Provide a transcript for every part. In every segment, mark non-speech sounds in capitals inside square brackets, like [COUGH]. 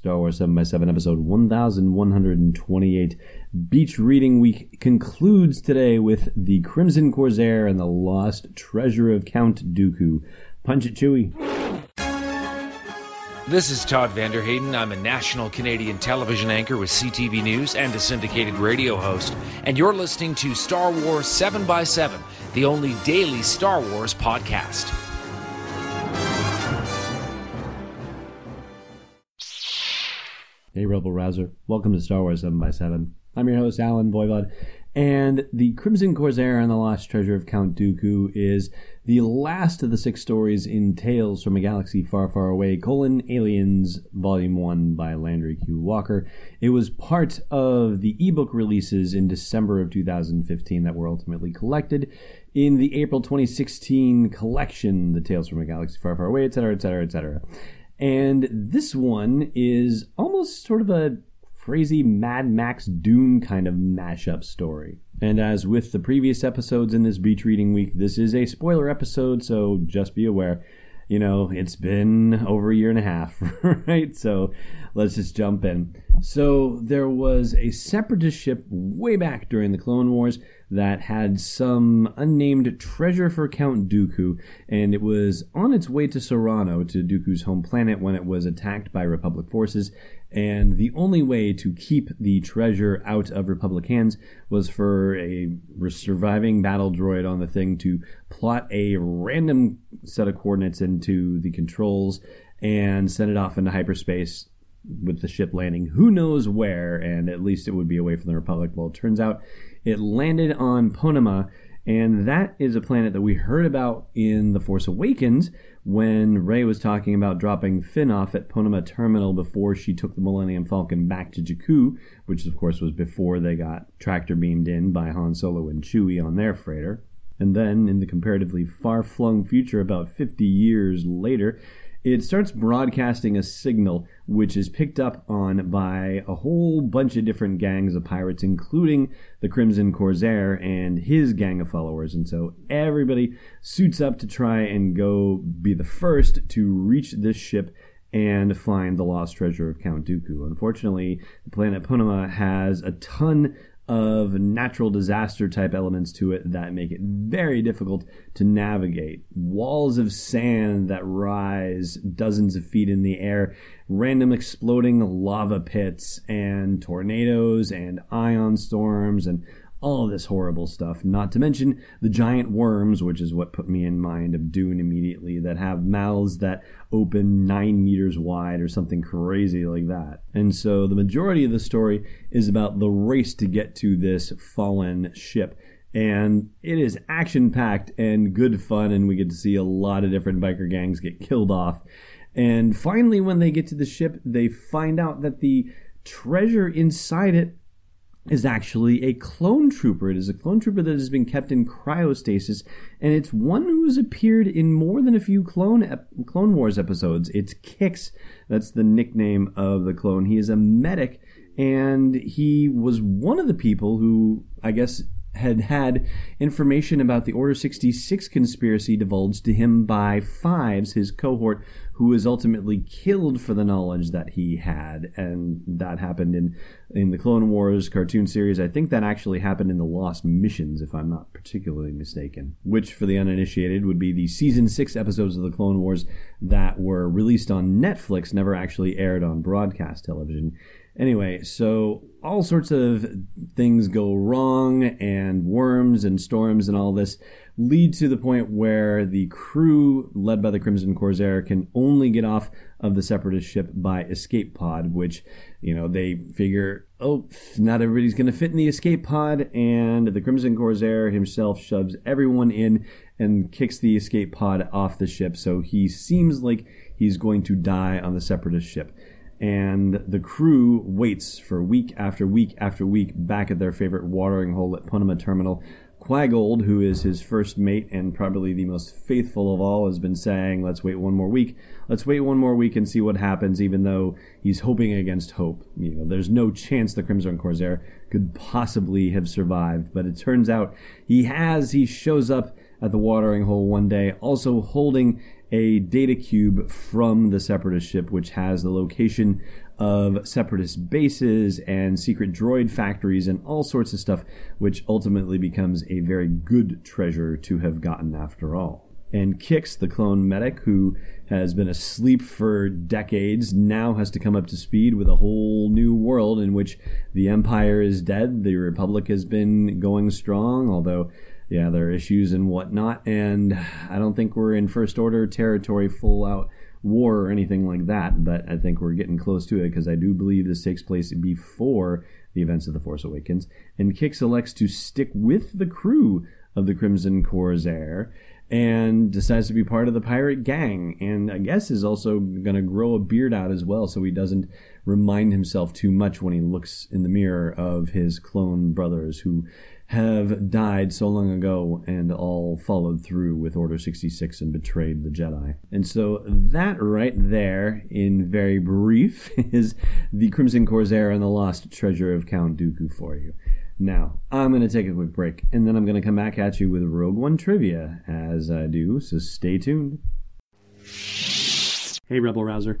Star Wars 7x7 episode 1128. Beach Reading Week concludes today with The Crimson Corsair and the Lost Treasure of Count Dooku. Punch it, Chewie. This is Todd van der Heyden. I'm a national Canadian television anchor with CTV News and a syndicated radio host. And you're listening to Star Wars 7x7, the only daily Star Wars podcast. Hey, Rebel Rouser. Welcome to Star Wars 7x7. I'm your host, Allen Voivod. And the Crimson Corsair and the Lost Treasure of Count Dooku is the last of the six stories in Tales from a Galaxy Far, Far Away, colon, Aliens, Volume 1 by Landry Q. Walker. It was part of the ebook releases in December of 2015 that were ultimately collected in the April 2016 collection, The Tales from a Galaxy Far, Far Away, etc., etc., etc. And this one is almost sort of a crazy Mad Max Dune kind of mashup story. And as with the previous episodes in this beach reading week, this is a spoiler episode, so just be aware. You know, it's been over a year and a half, [LAUGHS] right? So let's just jump in. So there was a separatist ship way back during the Clone Wars that had some unnamed treasure for Count Dooku, and it was on its way to Serenno, to Dooku's home planet, when it was attacked by Republic forces. And the only way to keep the treasure out of Republic hands was for a surviving battle droid on the thing to plot a random set of coordinates into the controls and send it off into hyperspace with the ship landing who knows where, and at least it would be away from the Republic. Well, it turns out it landed on Ponemah, and that is a planet that we heard about in The Force Awakens when Rey was talking about dropping Finn off at Ponemah Terminal before she took the Millennium Falcon back to Jakku, which of course was before they got tractor beamed in by Han Solo and Chewie on their freighter. And then, in the comparatively far flung future, about 50 years later, it starts broadcasting a signal which is picked up on by a whole bunch of different gangs of pirates, including the Crimson Corsair and his gang of followers. And so everybody suits up to try and go be the first to reach this ship and find the lost treasure of Count Dooku. Unfortunately, the planet Ponemah has a ton of natural disaster type elements to it that make it very difficult to navigate. Walls of sand that rise dozens of feet in the air, random exploding lava pits, and tornadoes and ion storms and all this horrible stuff. Not to mention the giant worms, which is what put me in mind of Dune immediately, that have mouths that open nine meters wide or something crazy like that. And so the majority of the story is about the race to get to this fallen ship. And it is action packed and good fun, and we get to see a lot of different biker gangs get killed off. And finally, when they get to the ship, they find out that the treasure inside it is actually a clone trooper. It is a clone trooper that has been kept in cryostasis, and it's one who's appeared in more than a few Clone ep- Clone Wars episodes. It's Kix. That's the nickname of the clone. He is a medic, and he was one of the people who, I guess, had had information about the Order 66 conspiracy divulged to him by Fives, his cohort, who was ultimately killed for the knowledge that he had. And that happened in, in the Clone Wars cartoon series. I think that actually happened in the Lost Missions, if I'm not particularly mistaken, which, for the uninitiated, would be the season six episodes of the Clone Wars that were released on Netflix, never actually aired on broadcast television. Anyway, so all sorts of things go wrong, and worms and storms and all this lead to the point where the crew, led by the Crimson Corsair, can only get off of the Separatist ship by escape pod, which, you know, they figure, oh, not everybody's going to fit in the escape pod, and the Crimson Corsair himself shoves everyone in and kicks the escape pod off the ship, so he seems like he's going to die on the Separatist ship and the crew waits for week after week after week back at their favorite watering hole at Ponemah Terminal. Quiggold, who is his first mate and probably the most faithful of all, has been saying, Let's wait one more week. Let's wait one more week and see what happens, even though he's hoping against hope. You know, there's no chance the Crimson Corsair could possibly have survived, but it turns out he has. He shows up at the watering hole one day, also holding a data cube from the Separatist ship, which has the location of Separatist bases and secret droid factories and all sorts of stuff, which ultimately becomes a very good treasure to have gotten after all. And Kix, the clone medic who has been asleep for decades, now has to come up to speed with a whole new world in which the Empire is dead, the Republic has been going strong, although yeah, there are issues and whatnot, and I don't think we're in First Order territory full out war or anything like that, but I think we're getting close to it because I do believe this takes place before the events of The Force Awakens. And Kix elects to stick with the crew of the Crimson Corsair and decides to be part of the pirate gang and I guess is also going to grow a beard out as well so he doesn't remind himself too much when he looks in the mirror of his clone brothers who have died so long ago and all followed through with Order 66 and betrayed the Jedi. And so that right there, in very brief, [LAUGHS] is the Crimson Corsair and the Lost Treasure of Count Dooku for you. Now, I'm going to take a quick break, and then I'm going to come back at you with Rogue One trivia as I do, so stay tuned. Hey, Rebel Rouser.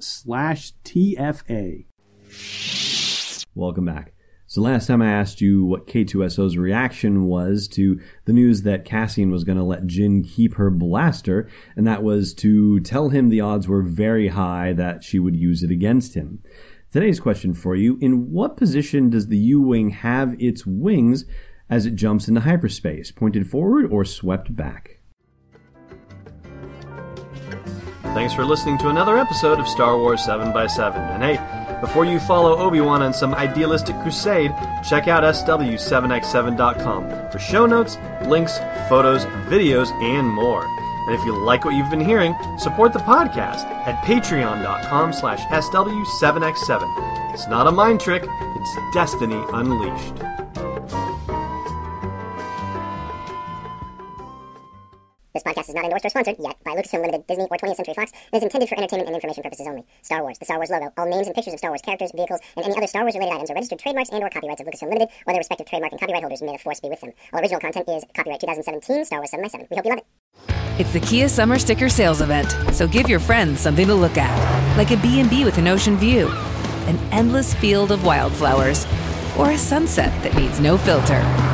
slash TFA. Welcome back. So last time I asked you what K2SO's reaction was to the news that Cassian was going to let Jyn keep her blaster, and that was to tell him the odds were very high that she would use it against him. Today's question for you, in what position does the U-Wing have its wings as it jumps into hyperspace, pointed forward or swept back? Thanks for listening to another episode of Star Wars 7x7. And hey, before you follow Obi-Wan on some idealistic crusade, check out SW7x7.com for show notes, links, photos, videos, and more. And if you like what you've been hearing, support the podcast at patreon.com slash SW7x7. It's not a mind trick, it's destiny unleashed. This podcast is not endorsed or sponsored yet by Lucasfilm Limited, Disney, or 20th Century Fox. and is intended for entertainment and information purposes only. Star Wars, the Star Wars logo, all names and pictures of Star Wars characters, vehicles, and any other Star Wars related items are registered trademarks and/or copyrights of Lucasfilm Limited or their respective trademark and copyright holders. May the force be with them. All original content is copyright 2017 Star Wars 7 by 7 We hope you love it. It's the Kia Summer Sticker Sales Event, so give your friends something to look at, like a B&B with an ocean view, an endless field of wildflowers, or a sunset that needs no filter.